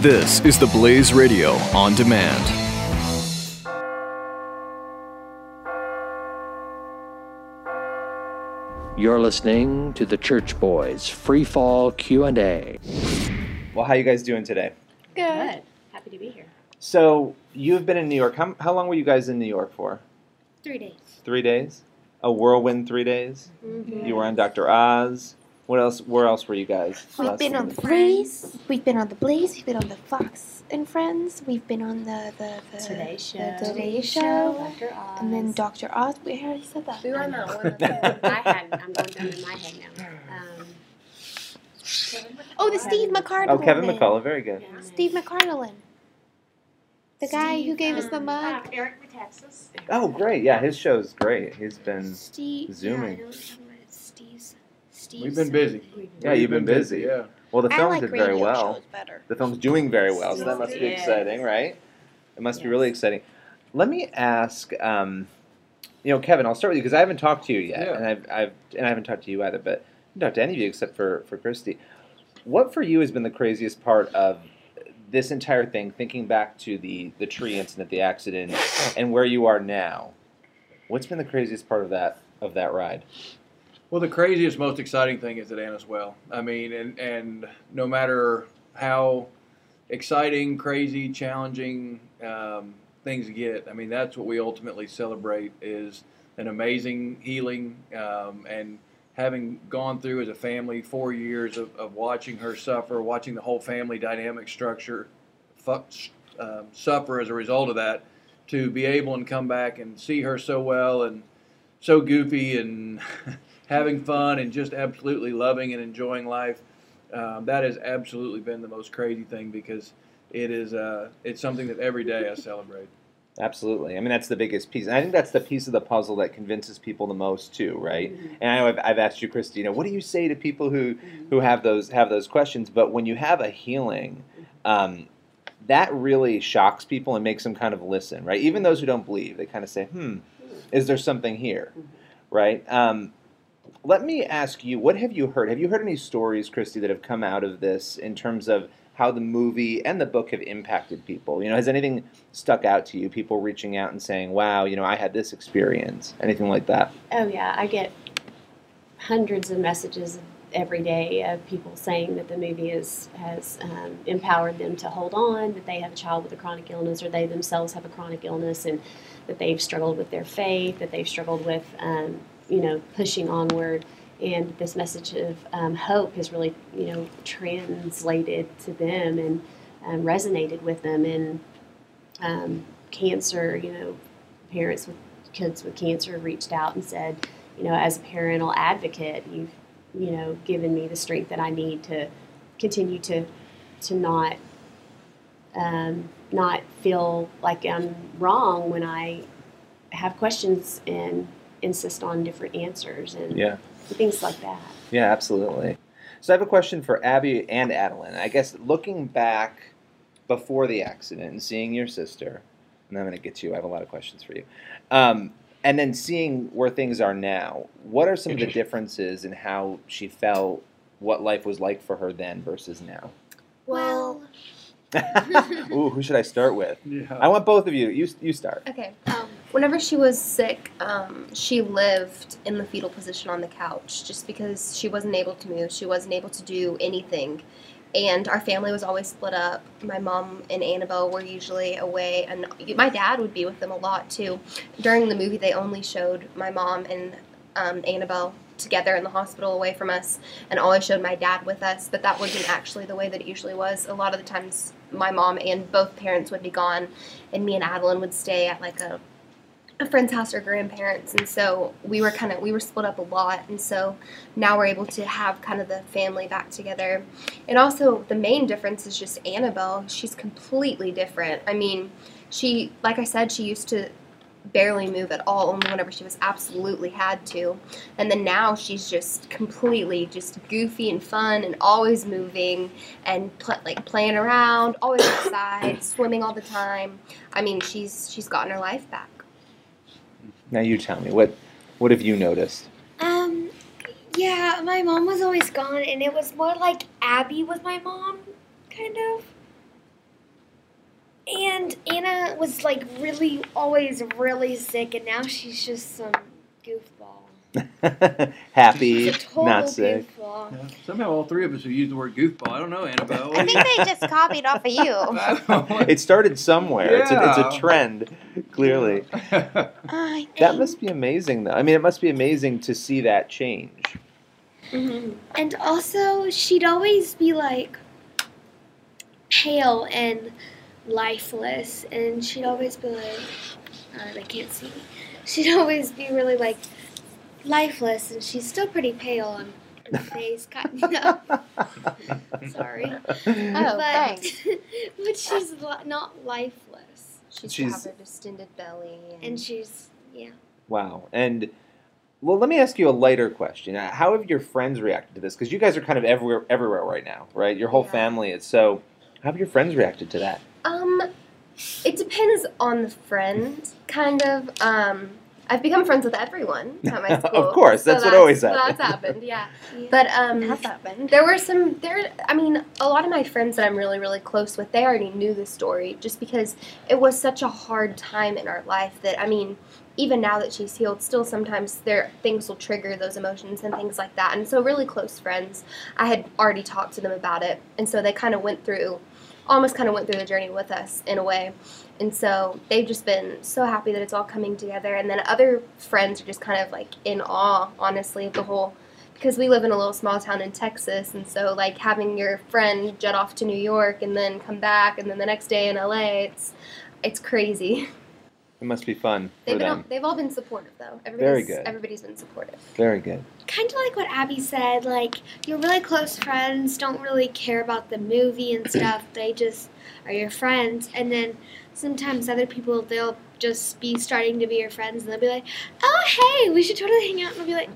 This is the Blaze Radio on demand. You're listening to the Church Boys Free Fall Q&A. Well, how you guys doing today? Good. Happy to be here. So you've been in New York. How, how long were you guys in New York for? Three days. Three days. A whirlwind three days. Mm-hmm. You were on Dr. Oz. What else? Where else were you guys? We've been on the Blaze. We've been on the Blaze. We've been on the Fox and Friends. We've been on the the, the Today Show. The Today Show. Dr. Oz. And then Dr. Oz. We already said that. we were on that one. I had. I'm going down in my head now. Um, Oh, the Steve McCardle. Oh, Kevin man. McCullough. Very good. yeah. Steve McCardle. The guy who gave us the mug. Eric Metaxas. Oh, great. Yeah, his show's great. He's been. Steve. Zooming. Yeah, I know what you're talking about. It's Steve's. Steve's. We've been busy. Yeah, you've been busy. Yeah. Well, the I film like did radio very well. shows better. The film's doing very well, so that must be Yes. exciting, right? It must be really exciting. Let me ask, um, you know, Kevin. I'll start with you because I haven't talked to you yet, Yeah. and I've, I've and I haven't talked to you either. But I haven't talked to any of you except for for Christy. What for you has been the craziest part of this entire thing? Thinking back to the the tree incident, the accident, and where you are now. What's been the craziest part of that of that ride? Well, the craziest, most exciting thing is that Anna's well. I mean, and and no matter how exciting, crazy, challenging um, things get, I mean, that's what we ultimately celebrate is an amazing healing um, and having gone through as a family four years of, of watching her suffer, watching the whole family dynamic structure um, suffer as a result of that, to be able and come back and see her so well and so goofy and having fun and just absolutely loving and enjoying life. Um, that has absolutely been the most crazy thing because it is uh, it's something that every day I celebrate. Absolutely. I mean, that's the biggest piece. And I think that's the piece of the puzzle that convinces people the most, too, right? Mhm. And I know I've, I've asked you, Christina, what do you say to people who, who have those have those questions? But when you have a healing, um, that really shocks people and makes them kind of listen, right? Even those who don't believe, they kind of say, hmm, is there something here, right? Um, let me ask you, what have you heard? Have you heard any stories, Christy, that have come out of this in terms of how the movie and the book have impacted people? You know, has anything stuck out to you? People reaching out and saying, "Wow, you know, I had this experience." Anything like that? Oh yeah, I get hundreds of messages every day of people saying that the movie is, has um, empowered them to hold on, that they have a child with a chronic illness, or they themselves have a chronic illness, and that they've struggled with their faith, that they've struggled with, um, you know, pushing onward. And this message of um, hope has really, you know, translated to them and um, resonated with them. And um, cancer, you know, parents with kids with cancer reached out and said, you know, as a parental advocate, you've, you know, given me the strength that I need to continue to, to not, um, not feel like I'm wrong when I have questions and insist on different answers and Yeah. things like that. Yeah, absolutely. So I have a question for Abby and Adelynn. I guess looking back before the accident and seeing your sister, and I'm going to get to you. I have a lot of questions for you. Um, and then seeing where things are now, what are some of the differences in how she felt, what life was like for her then versus now? Well, Ooh, who should I start with? Yeah. I want both of you. You, you start. Okay. Um, whenever she was sick, um, she lived in the fetal position on the couch just because she wasn't able to move. She wasn't able to do anything. And our family was always split up. My mom and Annabel were usually away, and my dad would be with them a lot too. During the movie, they only showed my mom and um, Annabel together in the hospital away from us and always showed my dad with us but that wasn't actually the way that it usually was a lot of the times my mom and both parents would be gone and me and adelynn would stay at like a friend's house or grandparents and so we were kind of we were split up a lot and so now we're able to have kind of the family back together. And also the main difference is just annabel. She's completely different. I mean she like i said she used to barely move at all only whenever she was absolutely had to. And then now she's just completely just goofy and fun and always moving and pl- like playing around always outside swimming all the time. I mean she's she's gotten her life back now you tell me what what have you noticed? Um, yeah, my mom was always gone, and it was more like Abby was my mom, kind of. And Anna was like really always really sick, and now she's just some goof Happy, a total not sick. goofball. Yeah. Somehow all three of us have used the word goofball. I don't know, Annabel. I think they just copied off of you. It started somewhere. It's, a, it's a trend, clearly. I That must be amazing, though. I mean, it must be amazing to see that change. Mm-hmm. And also, she'd always be like pale and lifeless, and she'd always be like, they can't see. She'd always be really like lifeless, and she's still pretty pale on her face, kind of. Sorry. Oh, but, thanks. but she's li- not lifeless, She's, she's got her distended belly. And, and she's yeah. Wow. And well, let me ask you a lighter question. Uh, How have your friends reacted to this? Because you guys are kind of everywhere, everywhere right now, right? Your whole Yeah. family is. So, how have your friends reacted to that? um, it depends on the friend, kind of. Um, I've become friends with everyone at my school. Of school. course, so that's what always happens. That's happened, yeah. yeah. But um, That's happened. There were some there I mean, a lot of my friends that I'm really, really close with, they already knew the story just because it was such a hard time in our life that I mean, even now that she's healed, still sometimes there things will trigger those emotions and things like that. And so really close friends, I had already talked to them about it. And so they kind of went through almost kind of went through the journey with us in a way. And so they've just been so happy that it's all coming together. And then other friends are just kind of like in awe, honestly, of the whole because we live in a little small town in Texas, and so like having your friend jet off to New York and then come back, and then the next day in LA, it's it's crazy. It must be fun They've been all, they've all been supportive though. Very good. Everybody's been supportive. Very good. kind of like what Abby said, like your really close friends don't really care about the movie and stuff. They just are your friends. And then sometimes other people they'll just be starting to be your friends and they'll be like, "Oh, hey, we should totally hang out." And they'll be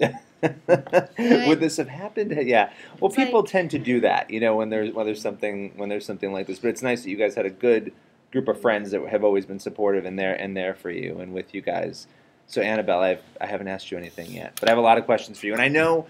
like, Would this have happened? Yeah. Well, It's people like- tend to do that, you know, when there's when there's something when there's something like this. But it's nice that you guys had a good group of friends that have always been supportive and there and there for you and with you guys. So Annabel, I've, I haven't asked you anything yet, but I have a lot of questions for you, and I know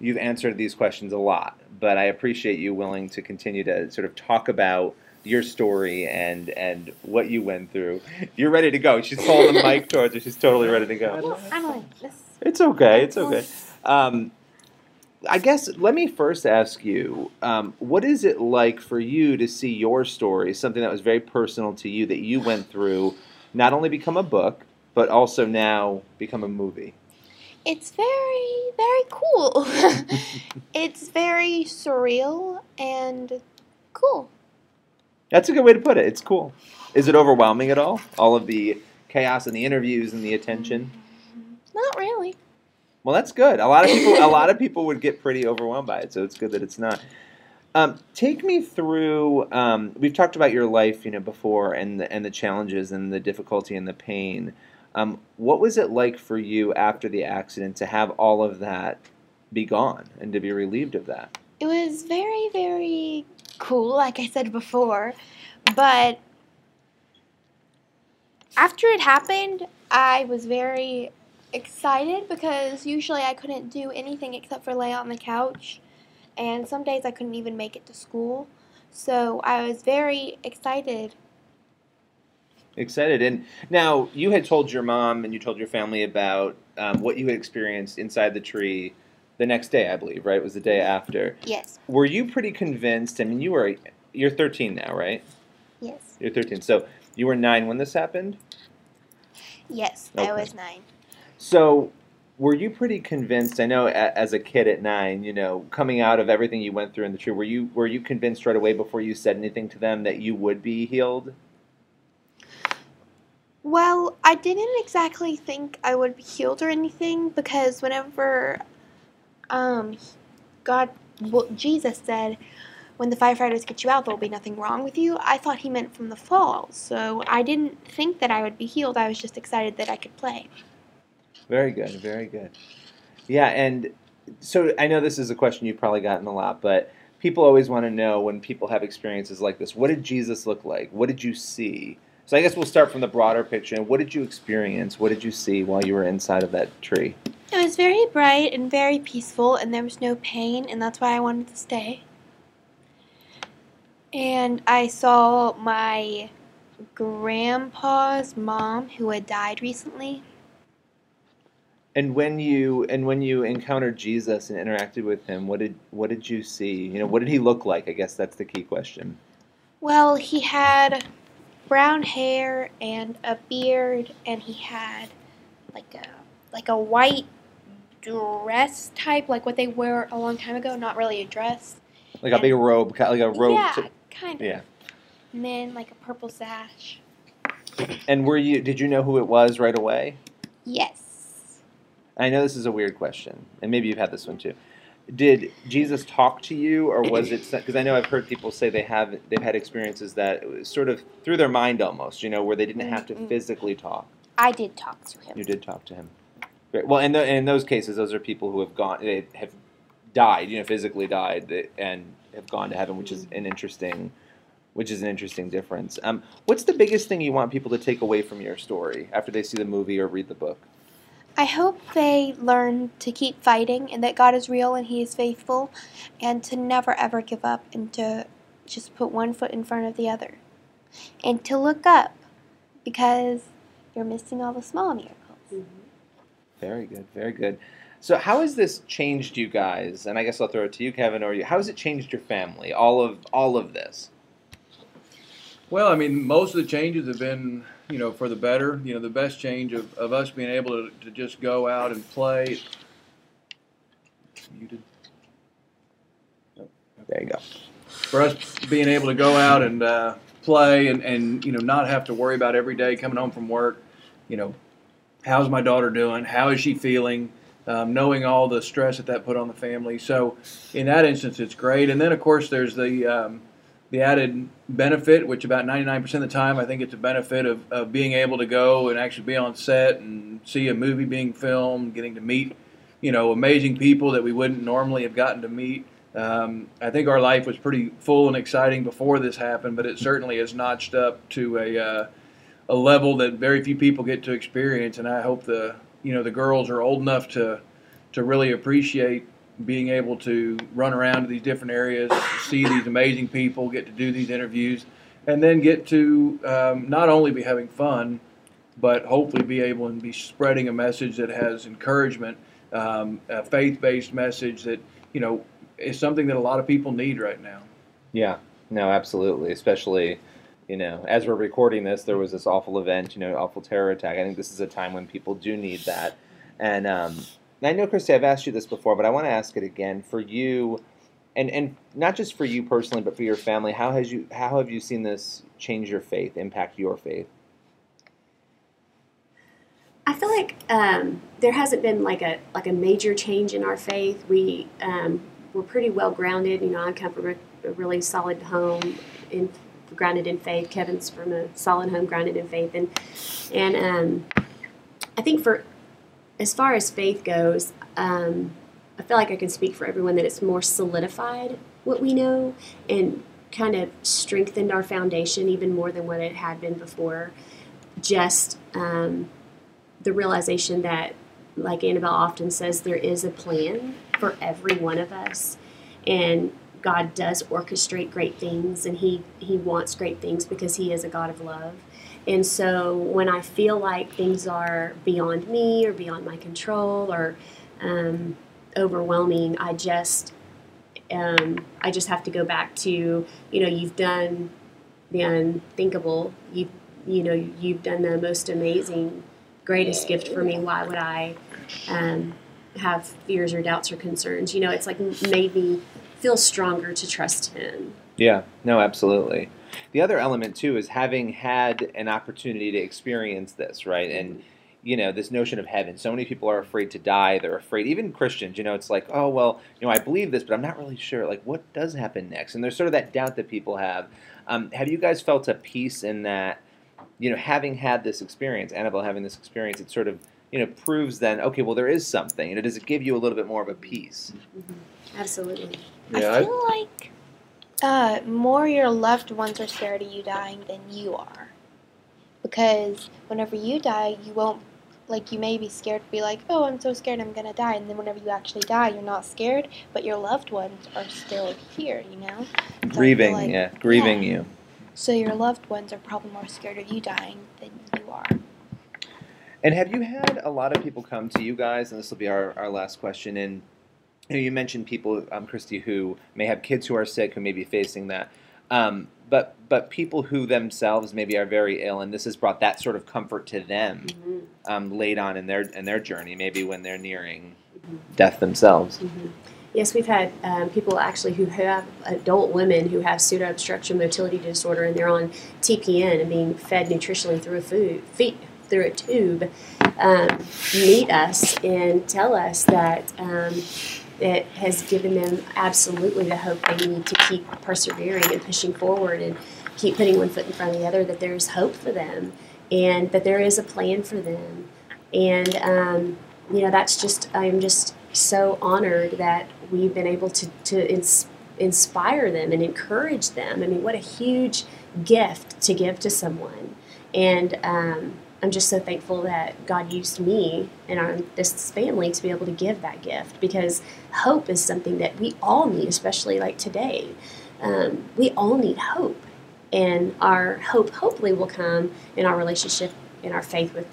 you've answered these questions a lot. But I appreciate you willing to continue to sort of talk about your story and and what you went through. You're ready to go. She's holding the mic towards her. She's totally ready to go. I'm. It's okay. It's okay. Um, I guess let me first ask you, um, what is it like for you to see your story, something that was very personal to you that you went through, not only become a book, but also now become a movie? It's very, very cool. it's very surreal and cool. That's a good way to put it. It's cool. Is it overwhelming at all? All of the chaos and the interviews and the attention. Not really. Well, that's good. A lot of people, a lot of people would get pretty overwhelmed by it, so it's good that it's not. Um, take me through. Um, we've talked about your life, you know, before, and the, and the challenges and the difficulty and the pain. Um, what was it like for you after the accident to have all of that be gone and to be relieved of that? It was very, very cool, like I said before. But after it happened, I was very excited because usually I couldn't do anything except for lay on the couch. And some days I couldn't even make it to school. So I was very excited. Excited. And now you had told your mom and you told your family about um, what you had experienced inside the tree the next day, I believe, right? It was the day after. Yes. Were you pretty convinced? I mean, you were you're 13 now, right? Yes. You're 13. So you were nine when this happened. Yes. Okay. I was nine. So were you pretty convinced? I know as a kid at nine, you know, coming out of everything you went through in the tree, were you were you convinced right away before you said anything to them that you would be healed? Well, I didn't exactly think I would be healed or anything because whenever um, God, well, Jesus said, when the firefighters get you out, there'll be nothing wrong with you, I thought he meant from the fall. So I didn't think that I would be healed. I was just excited that I could play. Very good, very good. Yeah, and so I know this is a question you've probably gotten a lot, but people always want to know when people have experiences like this, what did Jesus look like? What did you see? So I guess we'll start from the broader picture. What did you experience? What did you see while you were inside of that tree? It was very bright and very peaceful, and there was no pain, and that's why I wanted to stay. And I saw my grandpa's mom who had died recently. And when you and when you encountered Jesus and interacted with him, what did what did you see? You know, what did he look like? I guess that's the key question. Well, he had brown hair and a beard, and he had like a like a white dress type, like what they wear a long time ago. Not really a dress. Like a big robe, like a robe. yeah, to- kind of. yeah. And then like a purple sash. And were you? Did you know who it was right away? Yes. I know this is a weird question, and maybe you've had this one too. Did Jesus talk to you, or was it? Because I know I've heard people say they have they've had experiences that sort of through their mind almost, you know, where they didn't have to Mm-mm. physically talk. I did talk to him. You did talk to him. Great. Well, in, the, in those cases, those are people who have gone, they have died, you know, physically died, and have gone to heaven, which is an interesting, which is an interesting difference. Um, what's the biggest thing you want people to take away from your story after they see the movie or read the book? I hope they learn to keep fighting and that God is real and He is faithful and to never ever give up and to just put one foot in front of the other and to look up because you're missing all the small miracles. Mm-hmm. Very good, very good. So, how has this changed you guys? And I guess I'll throw it to you, Kevin, or you. How has it changed your family? All of all of this. Well, I mean, most of the changes have been, you know, for the better. You know, the best change of, of us being able to, to just go out and play. Muted. There you go. For us being able to go out and uh, play and, and, you know, not have to worry about every day coming home from work, you know, how's my daughter doing? How is she feeling? Um, knowing all the stress that that put on the family. So, in that instance, it's great. And then, of course, there's the um, the added benefit, which about 99% of the time, I think it's a benefit of, of being able to go and actually be on set and see a movie being filmed, getting to meet, you know, amazing people that we wouldn't normally have gotten to meet. Um, I think our life was pretty full and exciting before this happened, but it certainly has notched up to a uh, a level that very few people get to experience. And I hope the you know the girls are old enough to to really appreciate being able to run around to these different areas, see these amazing people, get to do these interviews, and then get to um, not only be having fun, but hopefully be able and be spreading a message that has encouragement, um, a faith-based message that you know is something that a lot of people need right now. Yeah, no, absolutely. Especially, you know, as we're recording this, there was this awful event, you know, awful terror attack. I think this is a time when people do need that. And um, I know, Christy, I've asked you this before, but I want to ask it again for you, and and not just for you personally, but for your family. How has you how have you seen this change your faith, impact your faith? I feel like um, there hasn't been like a like a major change in our faith. We um, we're pretty well grounded. You know, I come from a, a really solid home, in grounded in faith. Kevin's from a solid home, grounded in faith, and and um, I think for as far as faith goes, um, I feel like I can speak for everyone that it's more solidified what we know and kind of strengthened our foundation even more than what it had been before. Just um, the realization that, like Annabel often says, there is a plan for every one of us, and God does orchestrate great things, and He He wants great things because He is a God of love. And so when I feel like things are beyond me or beyond my control or um, overwhelming, I just um, I just have to go back to you know you've done the unthinkable. You you know you've done the most amazing, greatest gift for me. Why would I um, have fears or doubts or concerns? You know, it's like made me feel stronger to trust Him. Yeah, no, absolutely. The other element too is having had an opportunity to experience this, right? And you know, this notion of heaven. So many people are afraid to die. They're afraid, even Christians, you know, it's like, oh, well, you know, I believe this, but I'm not really sure. Like, what does happen next? And there's sort of that doubt that people have. Um, have you guys felt a peace in that, you know, having had this experience, Annabel having this experience, it sort of, you know, proves then, okay, well, there is something. You know, does it give you a little bit more of a peace? Absolutely. Yeah, I I- feel like more your loved ones are scared of you dying than you are. Because whenever you die, you won't, like, you may be scared to be like, oh, I'm so scared I'm going to die. And then whenever you actually die, you're not scared, but your loved ones are still here, you know? So grieving, like- yeah, grieving you. So your loved ones are probably more scared of you dying than you are. And have you had a lot of people come to you guys, and this will be our, our last question, and you, know, you mentioned people, um, Christy, who may have kids who are sick, who may be facing that. Um, but but people who themselves maybe are very ill, and this has brought that sort of comfort to them Mhm. um, late on in their in their journey, maybe when they're nearing death themselves. Mhm. Yes, we've had um, people actually who have adult women who have pseudo-obstruction motility disorder, and they're on TPN and being fed nutritionally through a food feed through a tube. Um, meet us and tell us that it has given them absolutely the hope they need to keep persevering and pushing forward and keep putting one foot in front of the other. That there's hope for them and that there is a plan for them, and um, you know that's just I'm just so honored that we've been able to to ins- inspire them and encourage them. I mean, what a huge gift to give to someone, and um, I'm just so thankful that God used me and our this family to be able to give that gift because hope is something that we all need, especially like today. Um, we all need hope, and our hope hopefully will come in our relationship in our faith with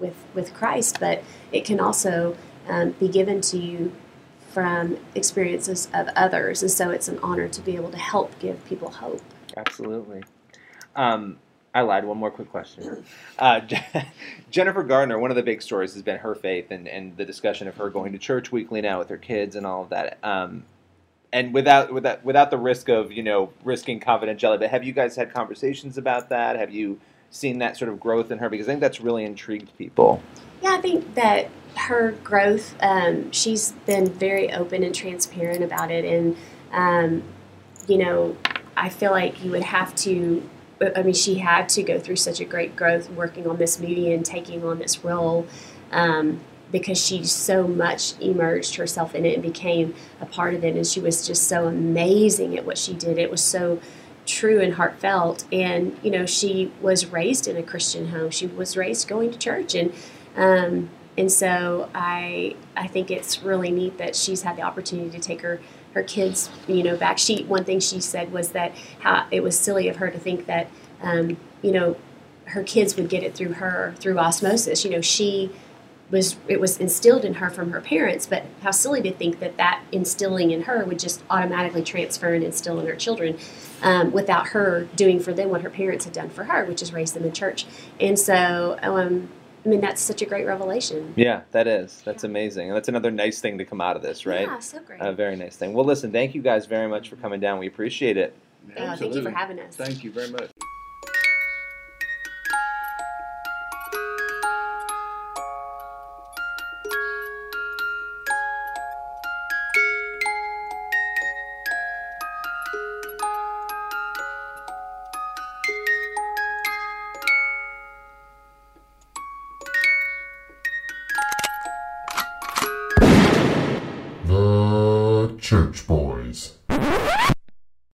with with Christ, but it can also um, be given to you from experiences of others, and so it's an honor to be able to help give people hope. Absolutely. Um, I lied. One more quick question. Uh, Jennifer Garner, one of the big stories has been her faith and, and the discussion of her going to church weekly now with her kids and all of that. Um, and without without without the risk of you know risking confidentiality, but have you guys had conversations about that? Have you seen that sort of growth in her? Because I think that's really intrigued people. Yeah, I think that her growth, um, she's been very open and transparent about it. And, um, you know, I feel like you would have to, I mean, she had to go through such a great growth working on this movie and taking on this role um, because she so much emerged herself in it and became a part of it. And she was just so amazing at what she did. It was so true and heartfelt. And, you know, she was raised in a Christian home, she was raised going to church. And, um, and so I I think it's really neat that she's had the opportunity to take her her kids you know back. She one thing she said was that how it was silly of her to think that um, you know her kids would get it through her through osmosis. You know she was it was instilled in her from her parents, but how silly to think that that instilling in her would just automatically transfer and instill in her children. Um, without her doing for them what her parents had done for her, which is raise them in church. And so, um, I mean, that's such a great revelation. Yeah, that is. That's amazing. And that's another nice thing to come out of this, right? Yeah, so great. A very nice thing. Well, listen, thank you guys very much for coming down. We appreciate it. Uh, thank you for having us. Thank you very much.